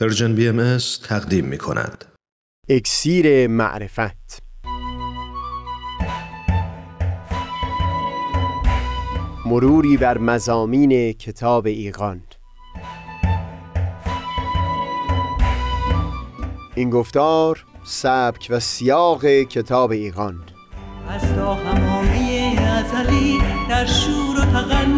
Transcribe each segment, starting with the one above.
Persian BM تقدیم می کند. اکسیر معرفت. مروری بر مضامین کتاب ایقان این گفتار سبک و سیاق کتاب ایقان از تا حمامه ازلی در شور و تغنی است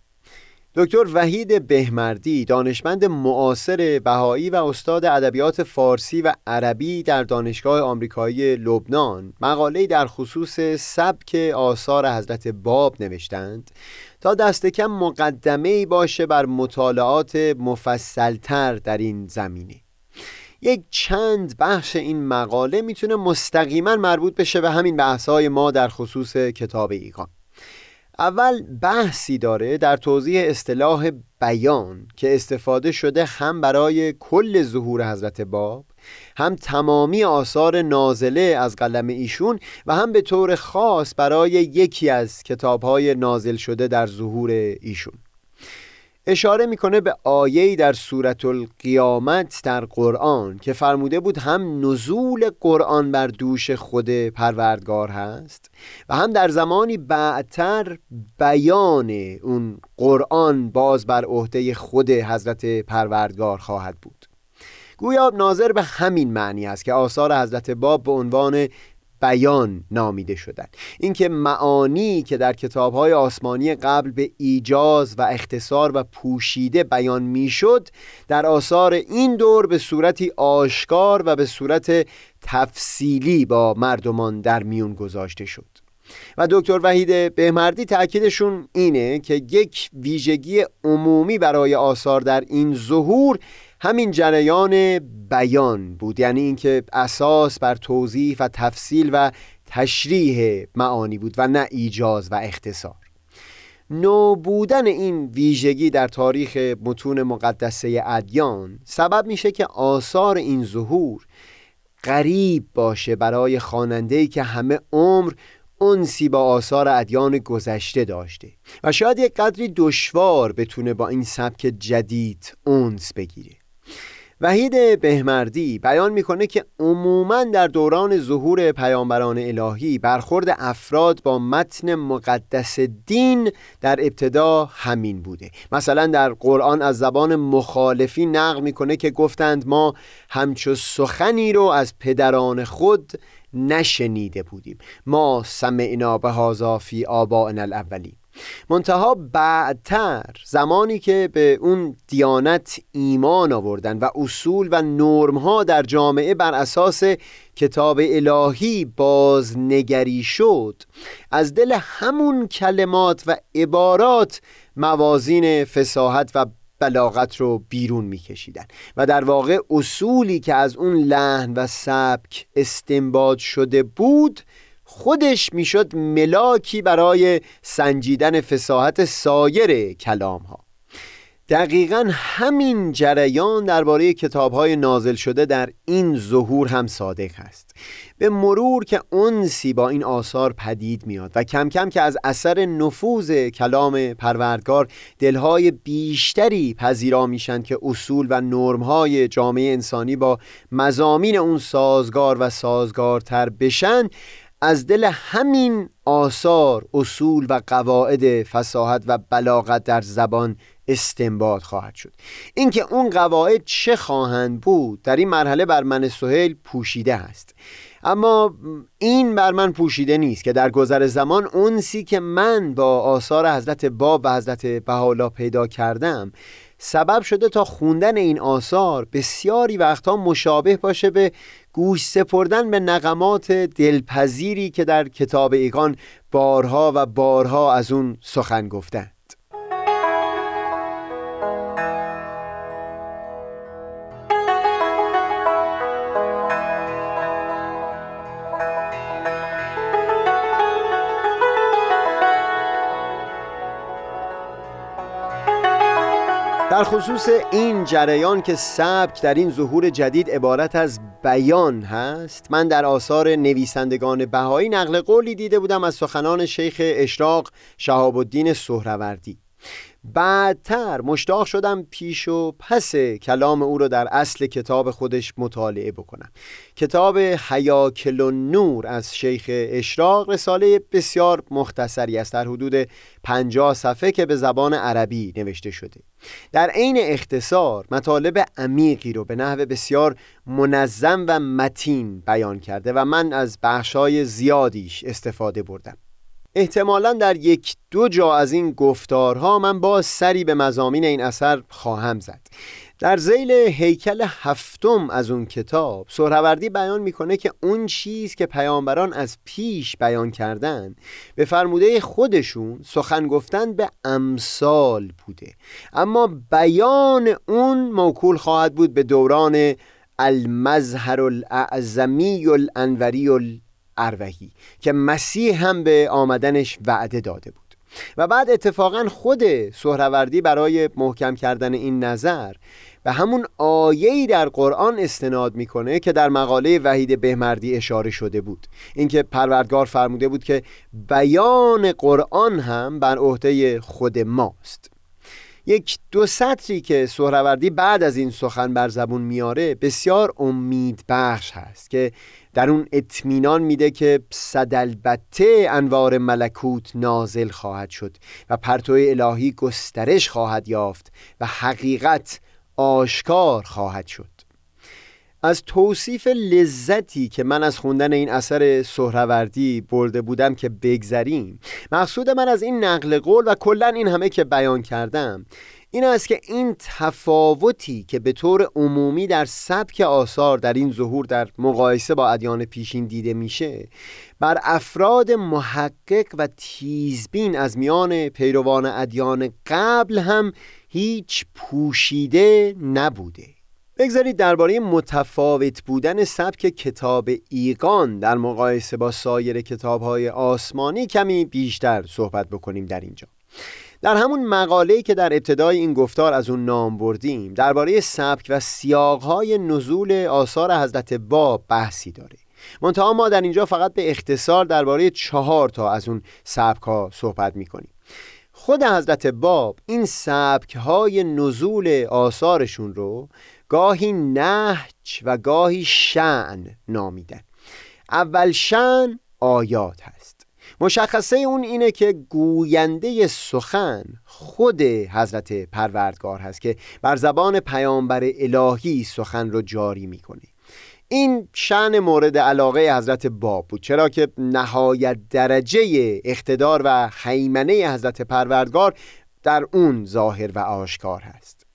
دکتر وحید بهمردی دانشمند معاصر بهایی و استاد ادبیات فارسی و عربی در دانشگاه آمریکایی لبنان. مقاله‌ای در خصوص سبک آثار حضرت باب نوشتند. تا دست کم مقدمه باشه بر مطالعات مفصلتر در این زمینه. یک چند بخش این مقاله می‌تونه مستقیما مربوط بشه به همین بحث‌های ما در خصوص کتاب ایقان اول بحثی داره در توضیح اصطلاح بیان که استفاده شده هم برای کل ظهور حضرت باب هم تمامی آثار نازله از قلم ایشون و هم به طور خاص برای یکی از کتابهای نازل شده در ظهور ایشون. اشاره می‌کنه به آیه‌ای در سورة القیامت در قرآن که فرموده بود هم نزول قرآن بر دوش خود پروردگار هست و هم در زمانی بعدتر بیان اون قرآن باز بر عهده خود حضرت پروردگار خواهد بود. گویا ناظر به همین معنی است که آثار حضرت باب به عنوان بیان نامیده شدن اینکه معانی که در کتابهای آسمانی قبل به ایجاز و اختصار و پوشیده بیان می‌شد در آثار این دور به صورتی آشکار و به صورت تفصیلی با مردمان در میون گذاشته شد. و دکتر وحید بهمردی تاکیدشون اینه که یک ویژگی عمومی برای آثار در این ظهور همین جریان بیان بود. یعنی اینکه اساس بر توضیح و تفصیل و تشریح معانی بود و نه ایجاز و اختصار. نو بودن این ویژگی در تاریخ متون مقدسه ادیان سبب میشه که آثار این ظهور غریب باشه برای خواننده‌ای که همه عمر انسی با آثار ادیان گذشته داشته و شاید یک قدری دشوار بتونه با این سبک جدید اونس بگیره. وحید بهمردی بیان می‌کنه که عموما در دوران ظهور پیامبران الهی برخورد افراد با متن مقدس دین در ابتدا همین بوده. مثلا در قرآن از زبان مخالفی نقل می‌کنه که گفتند ما همچو سخنی رو از پدران خود نشنیده بودیم. ما سمعنا به هذا فی آبائنا الاولین. منتها بعدتر زمانی که به اون دیانت ایمان آوردن و اصول و نرم ها در جامعه بر اساس کتاب الهی بازنگری شد از دل همون کلمات و عبارات موازین فساحت و بلاغت رو بیرون میکشیدن و در واقع اصولی که از اون لحن و سبک استنباط شده بود خودش می‌شد ملاکی برای سنجیدن فساحت سایر کلام ها دقیقا همین جریان درباره کتاب های نازل شده در این ظهور هم صادق است. به مرور که انسی با این آثار پدید میاد و کم کم که از اثر نفوذ کلام پروردگار دلهای بیشتری پذیرا میشن که اصول و نرمهای جامعه انسانی با مزامین اون سازگار و سازگارتر بشن از دل همین آثار اصول و قواعد فساحت و بلاغت در زبان استنباط خواهد شد. اینکه اون قواعد چه خواهند بود در این مرحله بر من سهیل پوشیده است. اما این بر من پوشیده نیست که در گذر زمان اونسی که من با آثار حضرت باب و حضرت بهاءالله پیدا کردم سبب شده تا خوندن این آثار بسیاری وقتها مشابه باشه به گوش سپردن به نقمات دلپذیری که در کتاب ایقان بارها و بارها از اون سخن گفتند. در خصوص این جریان که سبک در این ظهور جدید عبارت از بیان هست. من در آثار نویسندگان بهایی نقل قولی دیده بودم از سخنان شیخ اشراق شهاب الدین سهروردی. بعدتر مشتاق شدم پیش و پس کلام او را در اصل کتاب خودش مطالعه بکنم. کتاب حیاکل نور از شیخ اشراق رساله بسیار مختصری است در حدود پنجاه صفحه که به زبان عربی نوشته شده. در عین اختصار مطالب عمیقی رو به نحو بسیار منظم و متین بیان کرده و من از بخشای زیادیش استفاده بردم. احتمالا در یک دو جا از این گفتارها من با سری به مزامین این اثر خواهم زد. در زیل هیکل هفتم از اون کتاب سهروردی بیان می‌کنه که اون چیز که پیامبران از پیش بیان کردن به فرموده خودشون سخن گفتن به امثال بوده. اما بیان اون موکول خواهد بود به دوران المظهر الاعظمی الانوری اروهی که مسیح هم به آمدنش وعده داده بود. و بعد اتفاقا خود سهروردی برای محکم کردن این نظر به همون آیه‌ای در قرآن استناد می‌کنه که در مقاله وحید بهمردی اشاره شده بود. اینکه پروردگار فرموده بود که بیان قرآن هم بر عهده خود ماست. یک دو سطری که سهروردی بعد از این سخن بر زبون میاره بسیار امید بخش هست که در اون اطمینان میده که صد البته انوار ملکوت نازل خواهد شد و پرتو الهی گسترش خواهد یافت و حقیقت آشکار خواهد شد. از توصیف لذتی که من از خوندن این اثر سهروردی برده بودم که بگذریم مقصود من از این نقل قول و کلا این همه که بیان کردم این است که این تفاوتی که به طور عمومی در سبک آثار در این ظهور در مقایسه با ادیان پیشین دیده میشه بر افراد محقق و تیزبین از میان پیروان ادیان قبل هم هیچ پوشیده نبوده. بگذارید درباره متفاوت بودن سبک کتاب ایقان در مقایسه با سایر کتابهای آسمانی کمی بیشتر صحبت بکنیم در اینجا. در همون مقاله‌ای که در ابتدای این گفتار از اون نام بردیم درباره سبک و سیاقهای نزول آثار حضرت باب بحثی داره. منتها ما در اینجا فقط به اختصار درباره چهار تا از اون سبک ها صحبت می‌کنیم. خود حضرت باب این سبک های نزول آثارشون رو گاهی نهج و گاهی شعن نامیدن. اول شعن آیات هست. مشخصه اون اینه که گوینده سخن خود حضرت پروردگار هست که بر زبان پیامبر الهی سخن رو جاری می‌کنه. این شعن مورد علاقه حضرت باب بود. چرا که نهایت درجه اقتدار و حیمنه حضرت پروردگار در اون ظاهر و آشکار هست.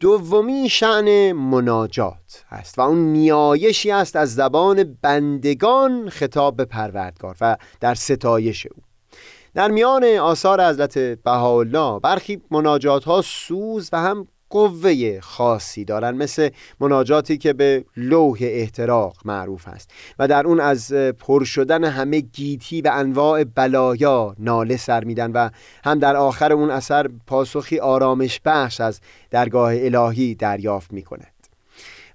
دومی شعن مناجات است و اون نیایشی است از زبان بندگان خطاب به پروردگار و در ستایش او. در میان آثار حضرت بهاءالله برخی مناجات ها سوز و هم قوه خاصی دارن مثل مناجاتی که به لوح احتراق معروف است. و در اون از پر شدن همه گیتی و انواع بلایا ناله سر میدن و هم در آخر اون اثر پاسخی آرامش بخش از درگاه الهی دریافت می‌کنه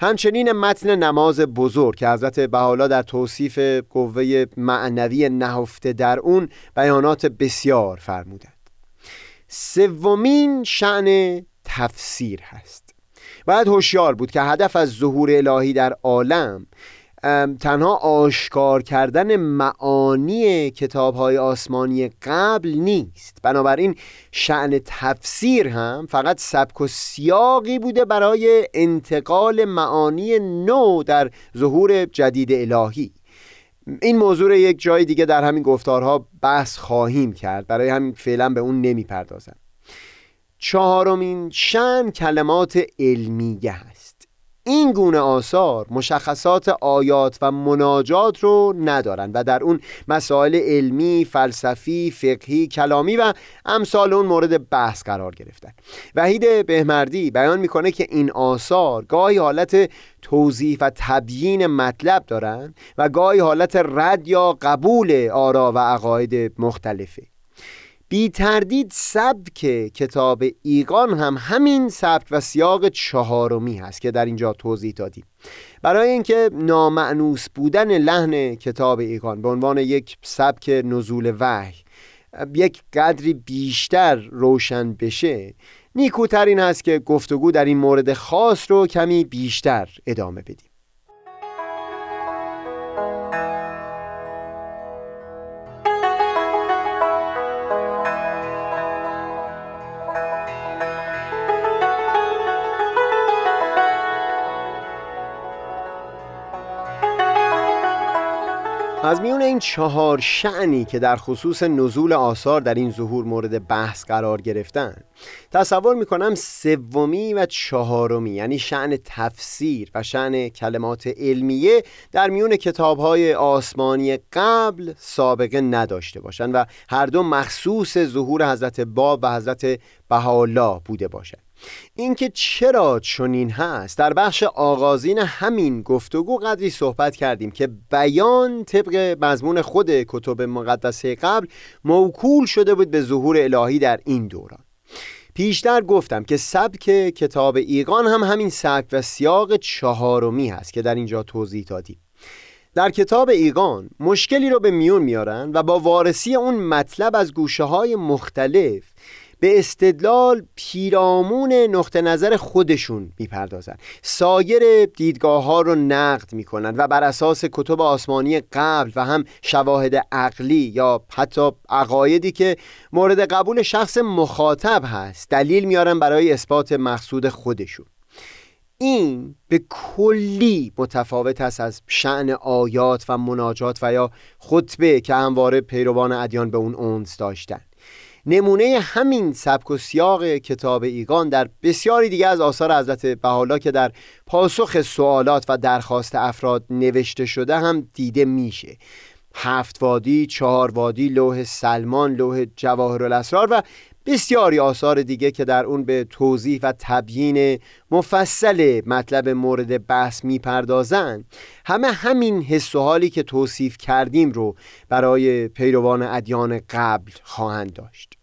همچنین متن نماز بزرگ که حضرت بحالا در توصیف قوه معنوی نهفته در اون بیانات بسیار فرمودند. سومین شعن تفسیر هست. باید هوشیار بود که هدف از ظهور الهی در عالم تنها آشکار کردن معانی کتاب های آسمانی قبل نیست. بنابراین شعن تفسیر هم فقط سبک و سیاقی بوده برای انتقال معانی نو در ظهور جدید الهی. این موضوع یک جای دیگه در همین گفتارها بحث خواهیم کرد. برای همین فعلا به اون نمی‌پردازم. چهارمین شن کلمات علمیه هست این گونه آثار مشخصات آیات و مناجات رو ندارن و در اون مسائل علمی، فلسفی، فقهی، کلامی و امثال اون مورد بحث قرار گرفتن. وحید بهمردی بیان می‌کنه که این آثار گاهی حالت توضیح و تبیین مطلب دارن و گاهی حالت رد یا قبول آرا و عقاید مختلفه. بی تردید سبک کتاب ایقان هم همین سبک و سیاق چهارمی هست که در اینجا توضیح دادیم. برای اینکه نامعنوس بودن لحن کتاب ایقان به عنوان یک سبک نزول وحی یک قدری بیشتر روشن بشه نیکوتر این هست که گفتگو در این مورد خاص رو کمی بیشتر ادامه بدیم. از میون این چهار شعنی که در خصوص نزول آثار در این ظهور مورد بحث قرار گرفتن تصور می‌کنم سومی و چهارمی یعنی شعن تفسیر و شعن کلمات علمیه در میون کتابهای آسمانی قبل سابقه نداشته باشند و هر دو مخصوص ظهور حضرت باب و حضرت بهاءالله بوده باشند. اینکه چرا چنین هست در بخش آغازین همین گفتگو قدری صحبت کردیم که بیان طبق مضمون خود کتب مقدسه قبل موکول شده بود به ظهور الهی در این دوران. پیشتر گفتم که سبک کتاب ایقان هم همین سبک و سیاق چهارمی هست که در اینجا توضیح دادیم. در کتاب ایقان مشکلی رو به میون میارن و با وارسی اون مطلب از گوشه های مختلف به استدلال پیرامون نقطه نظر خودشون می‌پردازن سایر دیدگاه ها رو نقد می‌کنن و بر اساس کتب آسمانی قبل و هم شواهد عقلی یا حتی عقایدی که مورد قبول شخص مخاطب هست دلیل میارن برای اثبات مقصود خودشون. این به کلی متفاوت است از شعن آیات و مناجات و یا خطبه که همواره پیروان ادیان به اون اونس داشتن. نمونه همین سبک و سیاق کتاب ایگان در بسیاری دیگه از آثار حضرت بحالا که در پاسخ سوالات و درخواست افراد نوشته شده هم دیده میشه. هفت وادی، چهار وادی، لوح سلمان، لوح جواهر الاسرار و بسیاری آثار دیگه که در اون به توضیح و تبیین مفصل مطلب مورد بحث می‌پردازند. همه همین حس و حالی که توصیف کردیم رو برای پیروان ادیان قبل خواهند داشت.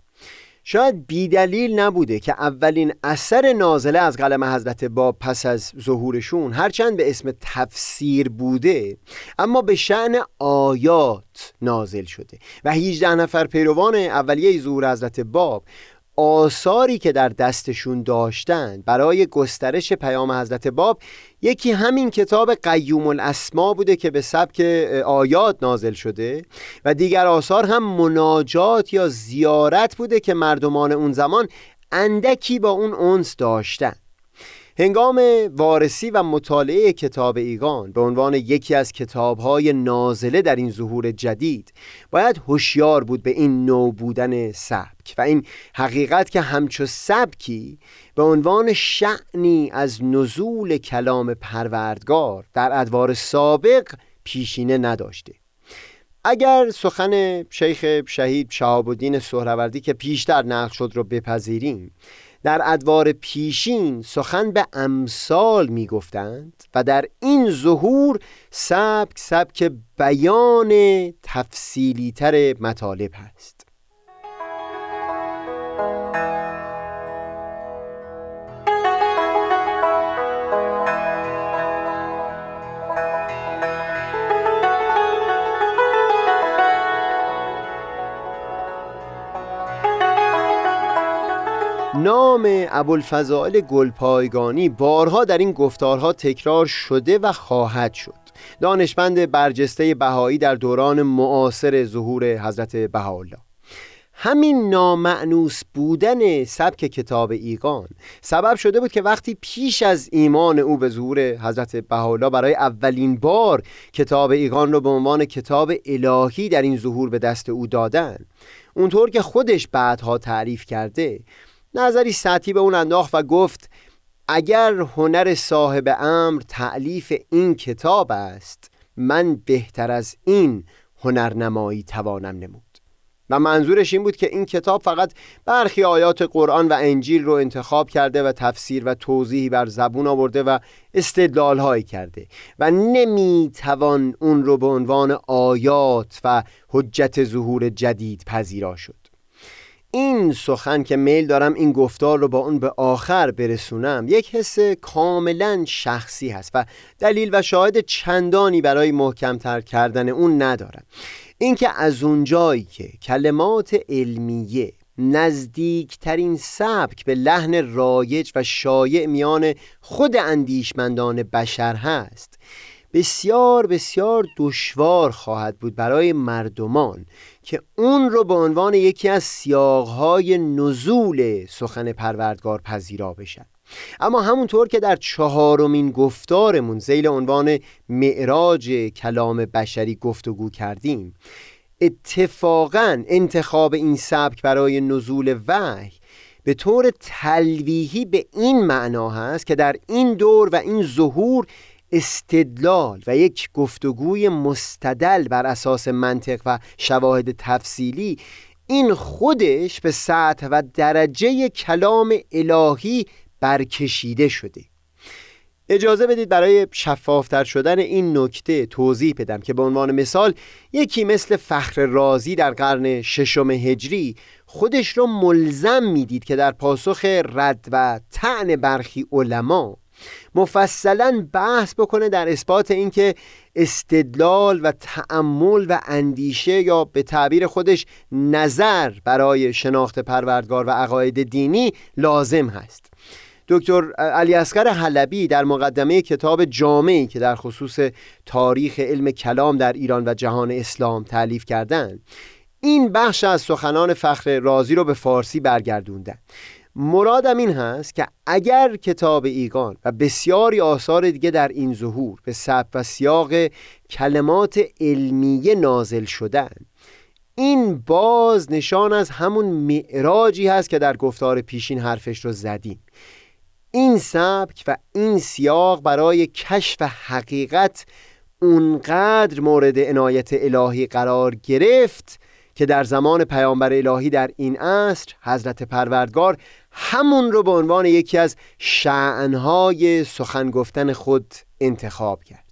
شاید بیدلیل نبوده که اولین اثر نازله از قلم حضرت باب پس از ظهورشون هرچند به اسم تفسیر بوده اما به شعن آیات نازل شده. و 18 نفر پیروان اولیه ظهور حضرت باب آثاری که در دستشون داشتند برای گسترش پیام حضرت باب یکی همین کتاب قیوم الاسما بوده که به سبک آیات نازل شده و دیگر آثار هم مناجات یا زیارت بوده که مردمان اون زمان اندکی با اون اونس داشتن. هنگام وارسی و مطالعه کتاب ایگان به عنوان یکی از کتابهای نازله در این ظهور جدید باید هوشیار بود به این نو بودن سبک و این حقیقت که همچو سبکی به عنوان شعنی از نزول کلام پروردگار در ادوار سابق پیشینه نداشته. اگر سخن شیخ شهید شهاب الدین سهروردی که پیشتر نقل شد رو بپذیریم در ادوار پیشین سخن به امثال می گفتند و در این ظهور سبک سبک بیان تفصیلی تر مطالب هست. نام ابوالفضائل گلپایگانی بارها در این گفتارها تکرار شده و خواهد شد. دانشمند برجسته بهایی در دوران معاصر ظهور حضرت بهاءالله. همین نامعنوس بودن سبک کتاب ایقان سبب شده بود که وقتی پیش از ایمان او به ظهور حضرت بهاءالله برای اولین بار کتاب ایقان رو به عنوان کتاب الهی در این ظهور به دست او دادن اونطور که خودش بعدها تعریف کرده نظری سطحی به اون انداخت و گفت اگر هنر صاحب امر تعلیف این کتاب است من بهتر از این هنرنمایی توانم نمود. و منظورش این بود که این کتاب فقط برخی آیات قرآن و انجیل رو انتخاب کرده و تفسیر و توضیحی بر زبون آورده و استدلال هایی کرده و نمی‌توان اون رو به عنوان آیات و حجت ظهور جدید پذیرا شد. این سخن که میل دارم این گفتار رو با اون به آخر برسونم یک حس کاملا شخصی هست و دلیل و شاهد چندانی برای محکمتر کردن اون ندارم اینکه از اونجایی که کلمات علمیه نزدیکترین سبک به لحن رایج و شایع میان خود اندیشمندان بشر هست بسیار بسیار دشوار خواهد بود برای مردمان که اون رو به عنوان یکی از سیاقهای نزول سخن پروردگار پذیرا بشن. اما همونطور که در چهارمین گفتارمون زیل عنوان معراج کلام بشری گفتگو کردیم اتفاقا انتخاب این سبک برای نزول وحی به طور تلویحی به این معنا هست که در این دور و این ظهور استدلال و یک گفتگوی مستدل بر اساس منطق و شواهد تفصیلی این خودش به سطح و درجه کلام الهی برکشیده شده. اجازه بدید برای شفافتر شدن این نکته توضیح بدم که به عنوان مثال یکی مثل فخر رازی در قرن ششم هجری خودش رو ملزم می‌دید که در پاسخ رد و تعن برخی علما مفصلا بحث بکنه در اثبات اینکه استدلال و تعمل و اندیشه یا به تعبیر خودش نظر برای شناخت پروردگار و عقاید دینی لازم هست. دکتر علی اسقر حلبی در مقدمه کتاب جامعی که در خصوص تاریخ علم کلام در ایران و جهان اسلام تعلیف کردند این بخش از سخنان فخر رازی رو به فارسی برگردوندن. مرادم این هست که اگر کتاب ایگان و بسیاری آثار دیگه در این ظهور به سب و سیاق کلمات علمیه نازل شدن این باز نشان از همون معراجی هست که در گفتار پیشین حرفش رو زدیم. این سبک و این سیاق برای کشف حقیقت اونقدر مورد عنایت الهی قرار گرفت که در زمان پیامبر الهی در این عصر حضرت پروردگار همون رو به عنوان یکی از شعنهای سخن گفتن خود انتخاب کرد.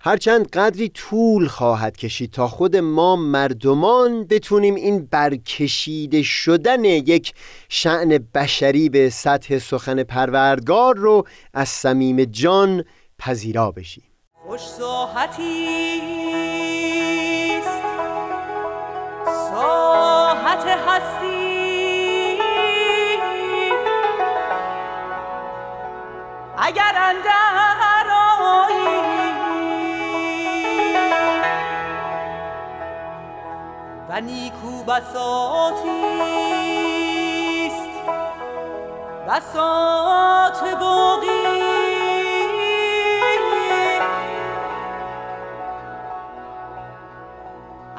هرچند قدری طول خواهد کشید تا خود ما مردمان بتونیم این برکشیده شدن یک شعن بشری به سطح سخن پروردگار رو از صمیم جان پذیرا بشیم. خوش ساحتی ساحت هستی. اگر اندر و نیکو بساطیست بساط باقی.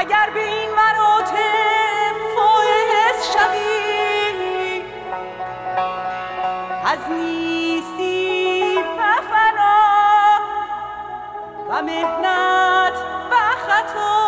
اگر به این مراتب فائز شوی از نیستی و فنا و مهنت و خطا.